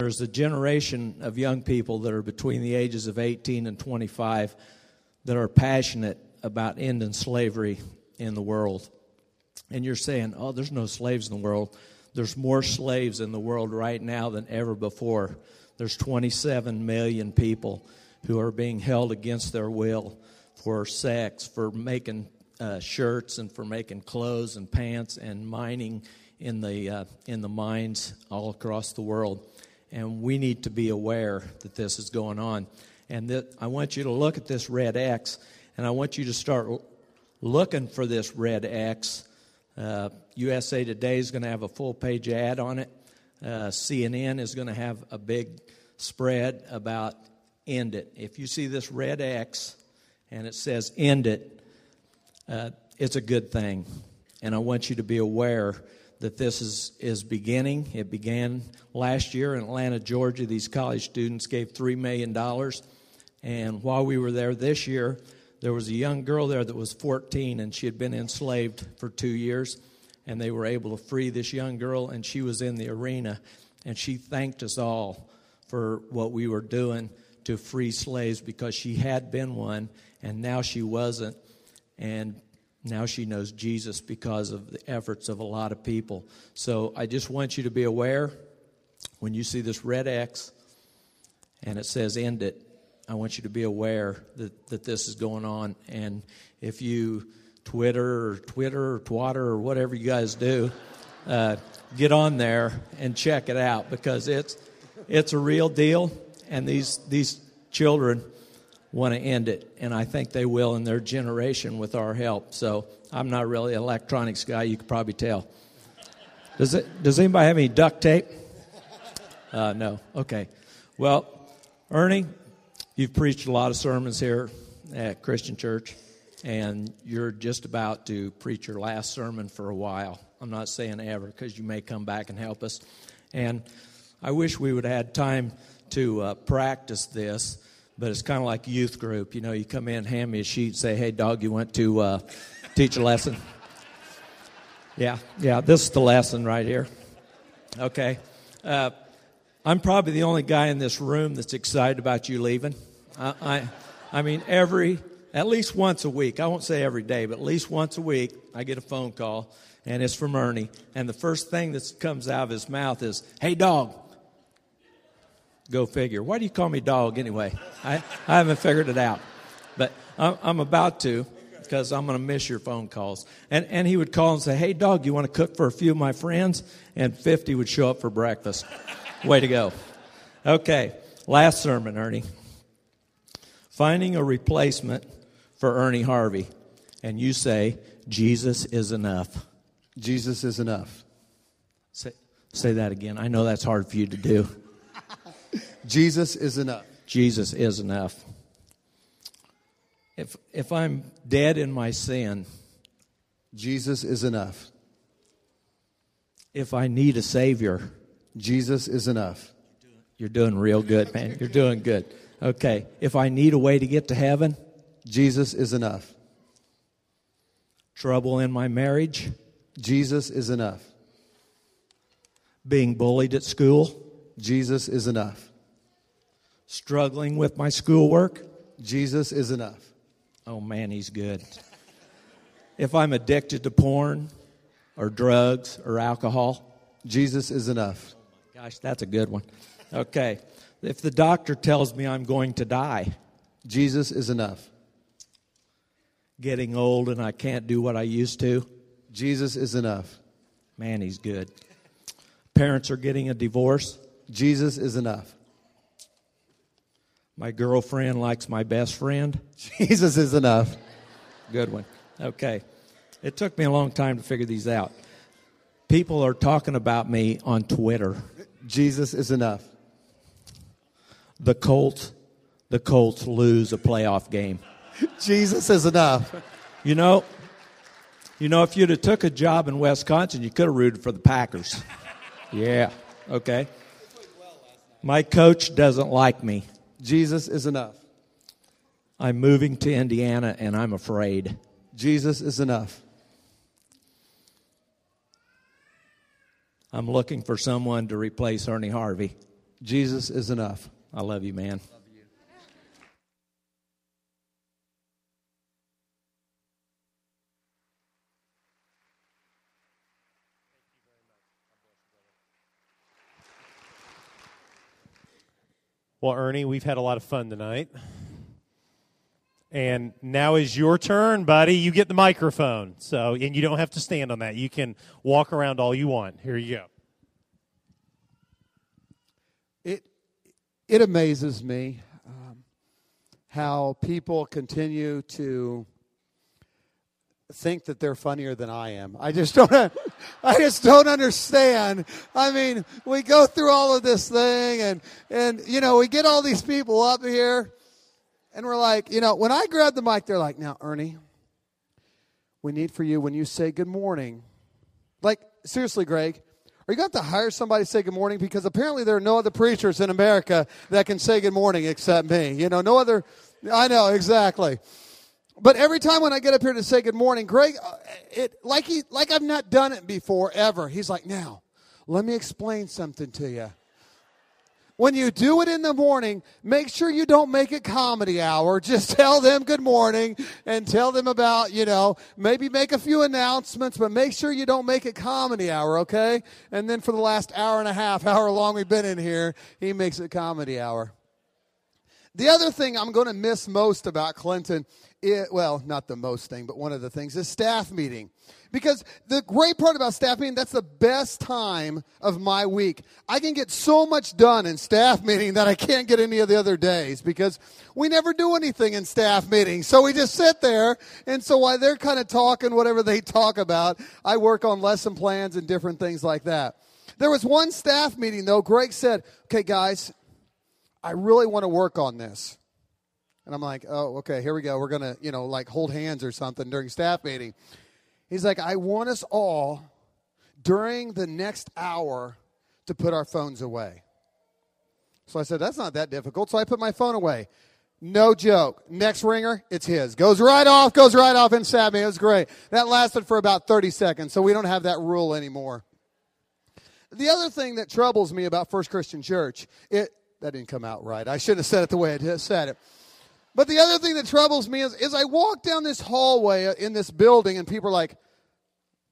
There's a generation of young people that are between the ages of 18 and 25 that are passionate about ending slavery in the world. And you're saying, oh, there's no slaves in the world. There's more slaves in the world right now than ever before. There's 27 million people who are being held against their will for sex, for making uh, shirts, and for making clothes and pants, and mining in the uh, in the mines all across the world and we need to be aware that this is going on. And that I want you to look at this red X, and I want you to start looking for this red X. Uh, USA Today is going to have a full page ad on it. Uh, CNN is going to have a big spread about end it. If you see this red X and it says end it, uh, it's a good thing. And I want you to be aware that this is, is beginning. It began last year in Atlanta, Georgia. These college students gave $3 million. And while we were there this year, there was a young girl there that was 14 and she had been enslaved for two years. And they were able to free this young girl, and she was in the arena. And she thanked us all for what we were doing to free slaves because she had been one and now she wasn't. And now she knows Jesus because of the efforts of a lot of people. So I just want you to be aware when you see this red X and it says end it, I want you to be aware that, that this is going on. And if you Twitter or Twitter or Twatter or whatever you guys do, uh, get on there and check it out because it's, it's a real deal. And these, these children want to end it, and I think they will in their generation with our help. So I'm not really an electronics guy, you could probably tell. Does, it, does anybody have any duct tape? Uh, no. Okay. Well, Ernie, you've preached a lot of sermons here at Christian Church, and you're just about to preach your last sermon for a while. I'm not saying ever because you may come back and help us. And I wish we would have had time to uh, practice this but it's kind of like a youth group. You know, you come in, hand me a sheet, say, "Hey, dog, you went to uh, teach a lesson." Yeah, yeah, this is the lesson right here. Okay, uh, I'm probably the only guy in this room that's excited about you leaving. I, I, I mean, every at least once a week. I won't say every day, but at least once a week, I get a phone call, and it's from Ernie. And the first thing that comes out of his mouth is, "Hey, dog, Go figure. Why do you call me dog anyway? I, I haven't figured it out. But I'm, I'm about to because I'm going to miss your phone calls. And, and he would call and say, Hey, dog, you want to cook for a few of my friends? And 50 would show up for breakfast. Way to go. Okay, last sermon, Ernie. Finding a replacement for Ernie Harvey. And you say, Jesus is enough. Jesus is enough. Say, say that again. I know that's hard for you to do. Jesus is enough. Jesus is enough. If, if I'm dead in my sin, Jesus is enough. If I need a Savior, Jesus is enough. You're doing real good, man. You're doing good. Okay. If I need a way to get to heaven, Jesus is enough. Trouble in my marriage, Jesus is enough. Being bullied at school, Jesus is enough struggling with my schoolwork, Jesus is enough. Oh man, he's good. If I'm addicted to porn or drugs or alcohol, Jesus is enough. Oh, gosh, that's a good one. Okay. If the doctor tells me I'm going to die, Jesus is enough. Getting old and I can't do what I used to, Jesus is enough. Man, he's good. Parents are getting a divorce, Jesus is enough. My girlfriend likes my best friend. Jesus is enough. Good one. Okay. It took me a long time to figure these out. People are talking about me on Twitter. Jesus is enough. The Colts, the Colts lose a playoff game. Jesus is enough. You know, you know, if you'd have took a job in Wisconsin, you could have rooted for the Packers. Yeah. Okay. My coach doesn't like me. Jesus is enough. I'm moving to Indiana and I'm afraid. Jesus is enough. I'm looking for someone to replace Ernie Harvey. Jesus is enough. I love you, man. Well, Ernie, we've had a lot of fun tonight. And now is your turn, buddy. You get the microphone. So, and you don't have to stand on that. You can walk around all you want. Here you go. It it amazes me um, how people continue to think that they're funnier than I am. I just don't. I just don't understand. I mean, we go through all of this thing, and and you know, we get all these people up here, and we're like, you know, when I grab the mic, they're like, "Now, Ernie, we need for you when you say good morning." Like seriously, Greg. Are you going to to hire somebody to say good morning? Because apparently there are no other preachers in America that can say good morning except me. You know, no other. I know, exactly. But every time when I get up here to say good morning, Greg, uh, it like he like I've not done it before ever. He's like, "Now, let me explain something to you." When you do it in the morning, make sure you don't make it comedy hour. Just tell them good morning and tell them about, you know, maybe make a few announcements, but make sure you don't make it comedy hour, okay? And then for the last hour and a half, hour long we've been in here, he makes it comedy hour. The other thing I'm going to miss most about Clinton it, well, not the most thing, but one of the things is staff meeting. Because the great part about staff meeting, that's the best time of my week. I can get so much done in staff meeting that I can't get any of the other days because we never do anything in staff meeting. So we just sit there. And so while they're kind of talking whatever they talk about, I work on lesson plans and different things like that. There was one staff meeting though. Greg said, okay, guys, I really want to work on this. And I'm like, oh, okay, here we go. We're going to, you know, like hold hands or something during staff meeting. He's like, I want us all during the next hour to put our phones away. So I said, that's not that difficult. So I put my phone away. No joke. Next ringer, it's his. Goes right off, goes right off in staff meeting. It was great. That lasted for about 30 seconds, so we don't have that rule anymore. The other thing that troubles me about First Christian Church, it that didn't come out right. I shouldn't have said it the way I said it. But the other thing that troubles me is, is I walk down this hallway in this building and people are like,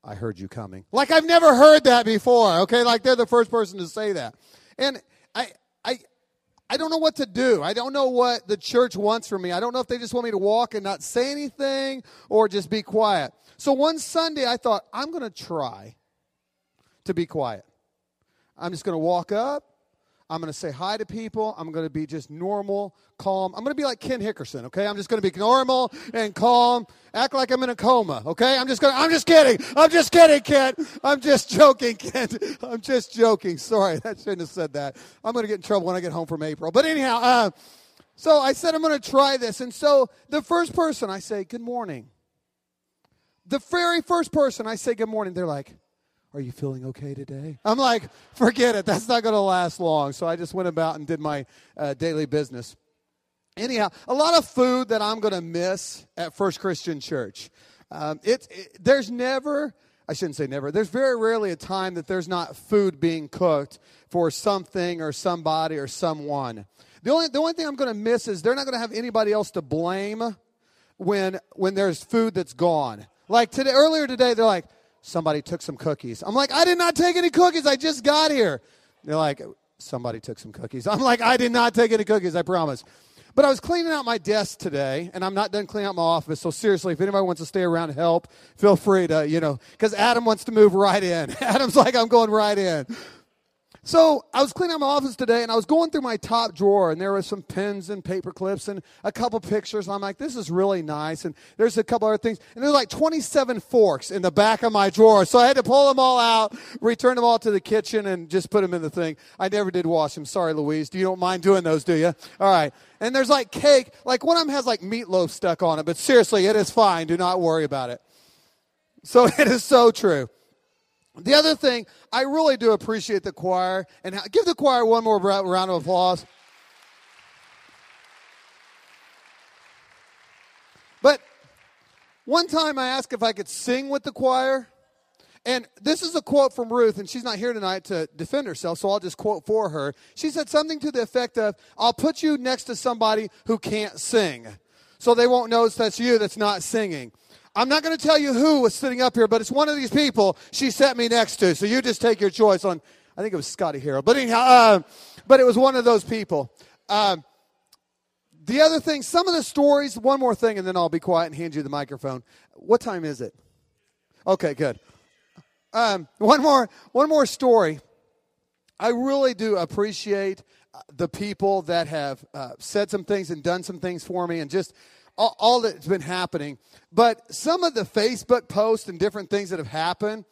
I heard you coming. Like I've never heard that before, okay? Like they're the first person to say that. And I, I, I don't know what to do. I don't know what the church wants from me. I don't know if they just want me to walk and not say anything or just be quiet. So one Sunday I thought, I'm going to try to be quiet. I'm just going to walk up. I'm going to say hi to people. I'm going to be just normal, calm. I'm going to be like Ken Hickerson, okay? I'm just going to be normal and calm. Act like I'm in a coma, okay? I'm just going to, I'm just kidding. I'm just kidding, Ken. I'm just joking, Ken. I'm just joking. Sorry, I shouldn't have said that. I'm going to get in trouble when I get home from April. But anyhow, uh, so I said I'm going to try this. And so the first person I say, good morning. The very first person I say good morning, they're like, are you feeling okay today? I'm like, Forget it. That's not going to last long. So I just went about and did my uh, daily business. Anyhow, a lot of food that I'm going to miss at First Christian Church. Um, it, it, there's never, I shouldn't say never, there's very rarely a time that there's not food being cooked for something or somebody or someone. The only, the only thing I'm going to miss is they're not going to have anybody else to blame when, when there's food that's gone. Like today, earlier today, they're like, somebody took some cookies. I'm like, I did not take any cookies. I just got here. They're like, somebody took some cookies. I'm like, I did not take any cookies, I promise. But I was cleaning out my desk today, and I'm not done cleaning out my office. So seriously, if anybody wants to stay around and help, feel free to, you know, because Adam wants to move right in. Adam's like, I'm going right in. So I was cleaning out my office today and I was going through my top drawer and there were some pens and paper clips and a couple pictures. And I'm like, this is really nice. And there's a couple other things. And there's like 27 forks in the back of my drawer. So I had to pull them all out, return them all to the kitchen and just put them in the thing. I never did wash them. Sorry, Louise. Do you don't mind doing those, do you? All right. And there's like cake. Like one of them has like meatloaf stuck on it. But seriously, it is fine. Do not worry about it. So it is so true. The other thing, I really do appreciate the choir, and give the choir one more round of applause. But one time I asked if I could sing with the choir, And this is a quote from Ruth, and she's not here tonight to defend herself, so I'll just quote for her. She said something to the effect of, I'll put you next to somebody who can't sing, so they won't notice that's you that's not singing. I'm not going to tell you who was sitting up here, but it's one of these people she sat me next to, so you just take your choice on, I think it was Scotty Harrell. But anyhow, uh, but it was one of those people. Um, the other thing, some of the stories, one more thing, and then I'll be quiet and hand you the microphone. What time is it? Okay, good. Um, one more, one more story. I really do appreciate uh, the people that have uh, said some things and done some things for me, and just all, all that's been happening. But some of the Facebook posts and different things that have happened,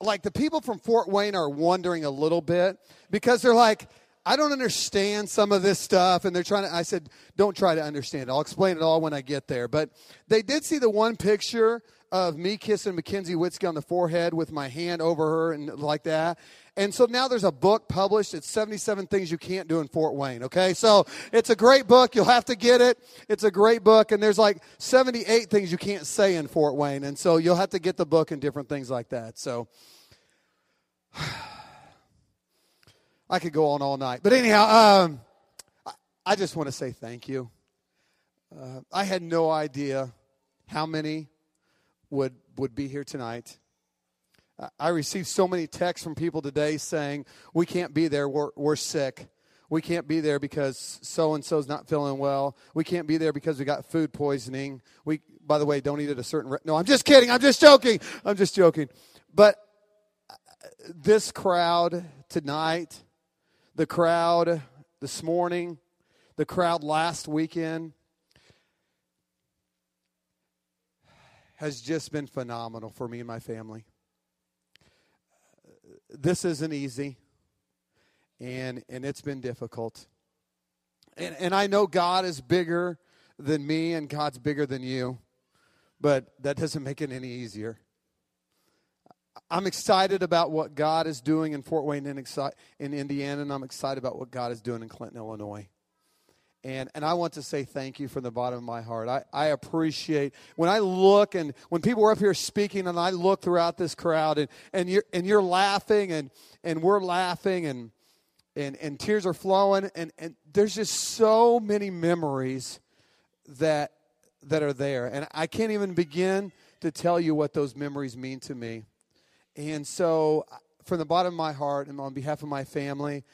like the people from Fort Wayne are wondering a little bit because they're like, I don't understand some of this stuff. And they're trying to, I said, don't try to understand. I'll explain it all when I get there. But they did see the one picture of me kissing Mackenzie Witzke on the forehead with my hand over her and like that. And so now there's a book published. It's 77 Things You Can't Do in Fort Wayne. Okay. So it's a great book. You'll have to get it. It's a great book. And there's like 78 things you can't say in Fort Wayne. And so you'll have to get the book and different things like that. So I could go on all night. But anyhow, um, I just want to say thank you. Uh, I had no idea how many would would be here tonight. I received so many texts from people today saying we can't be there. We're we're sick. We can't be there because so and so's not feeling well. We can't be there because we got food poisoning. We, by the way, don't eat at a certain. No, I'm just kidding. I'm just joking. I'm just joking. But uh, this crowd tonight, the crowd this morning, the crowd last weekend, has just been phenomenal for me and my family. This isn't easy, and, and it's been difficult. And, and I know God is bigger than me, and God's bigger than you, but that doesn't make it any easier. I'm excited about what God is doing in Fort Wayne in, in Indiana, and I'm excited about what God is doing in Clinton, Illinois. And, and I want to say thank you from the bottom of my heart. I, I appreciate when I look and when people are up here speaking and I look throughout this crowd and, and, you're, and you're laughing and, and we're laughing and, and, and tears are flowing and, and there's just so many memories that, that are there. And I can't even begin to tell you what those memories mean to me. And so, uh, from the bottom of my heart and on behalf of my family,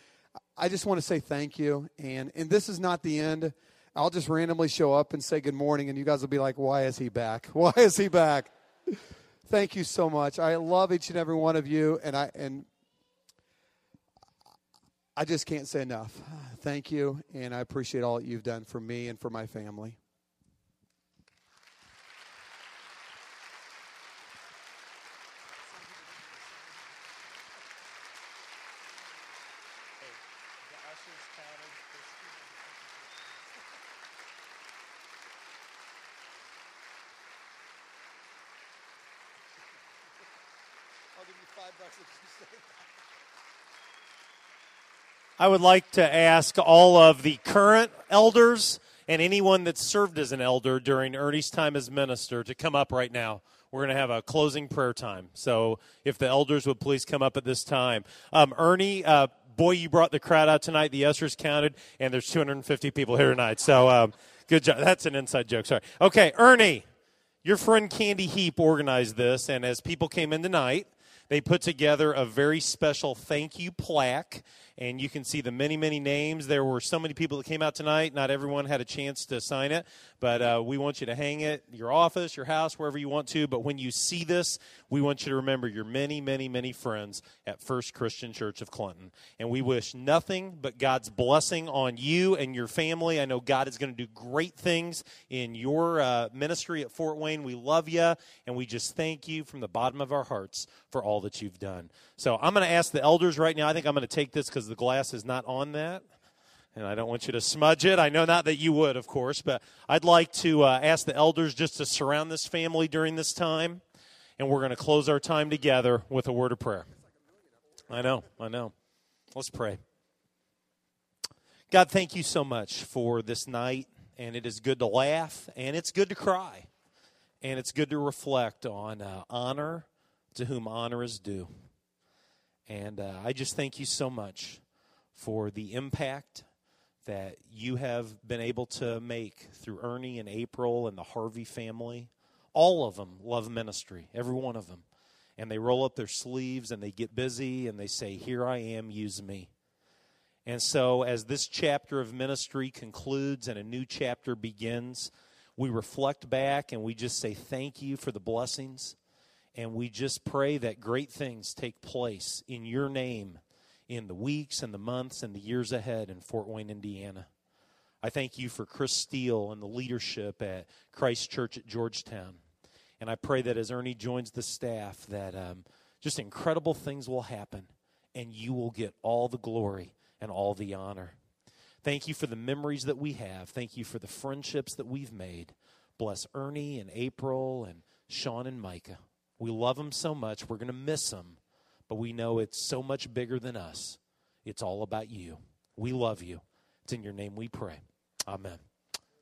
I just want to say thank you. And, and this is not the end. I'll just randomly show up and say good morning, and you guys will be like, why is he back? Why is he back? thank you so much. I love each and every one of you, and I, and I just can't say enough. Thank you, and I appreciate all that you've done for me and for my family. I would like to ask all of the current elders and anyone that served as an elder during Ernie's time as minister to come up right now. We're going to have a closing prayer time. So if the elders would please come up at this time. Um, Ernie, uh, boy, you brought the crowd out tonight. The ushers counted, and there's 250 people here tonight. So um, good job. That's an inside joke. Sorry. Okay, Ernie, your friend Candy Heap organized this, and as people came in tonight, they put together a very special thank you plaque and you can see the many, many names. There were so many people that came out tonight. Not everyone had a chance to sign it, but uh, we want you to hang it your office, your house, wherever you want to. But when you see this, we want you to remember your many, many, many friends at First Christian Church of Clinton. And we wish nothing but God's blessing on you and your family. I know God is going to do great things in your uh, ministry at Fort Wayne. We love you, and we just thank you from the bottom of our hearts for all that you've done. So I'm going to ask the elders right now. I think I'm going to take this because the glass is not on that. And I don't want you to smudge it. I know not that you would, of course, but I'd like to uh, ask the elders just to surround this family during this time. And we're going to close our time together with a word of prayer. I know, I know. Let's pray. God, thank you so much for this night. And it is good to laugh, and it's good to cry, and it's good to reflect on uh, honor to whom honor is due. And uh, I just thank you so much for the impact that you have been able to make through Ernie and April and the Harvey family. All of them love ministry, every one of them. And they roll up their sleeves and they get busy and they say, Here I am, use me. And so, as this chapter of ministry concludes and a new chapter begins, we reflect back and we just say thank you for the blessings. And we just pray that great things take place in your name in the weeks and the months and the years ahead in Fort Wayne, Indiana. I thank you for Chris Steele and the leadership at Christ Church at Georgetown. And I pray that as Ernie joins the staff, that um, just incredible things will happen and you will get all the glory and all the honor. Thank you for the memories that we have. Thank you for the friendships that we've made. Bless Ernie and April and Sean and Micah. We love them so much. We're going to miss them, but we know it's so much bigger than us. It's all about you. We love you. It's in your name we pray. Amen.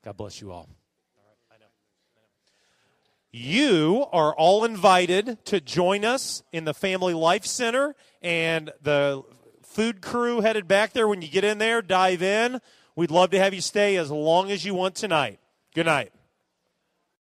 God bless you all. You are all invited to join us in the Family Life Center, and the food crew headed back there. When you get in there, dive in. We'd love to have you stay as long as you want tonight. Good night.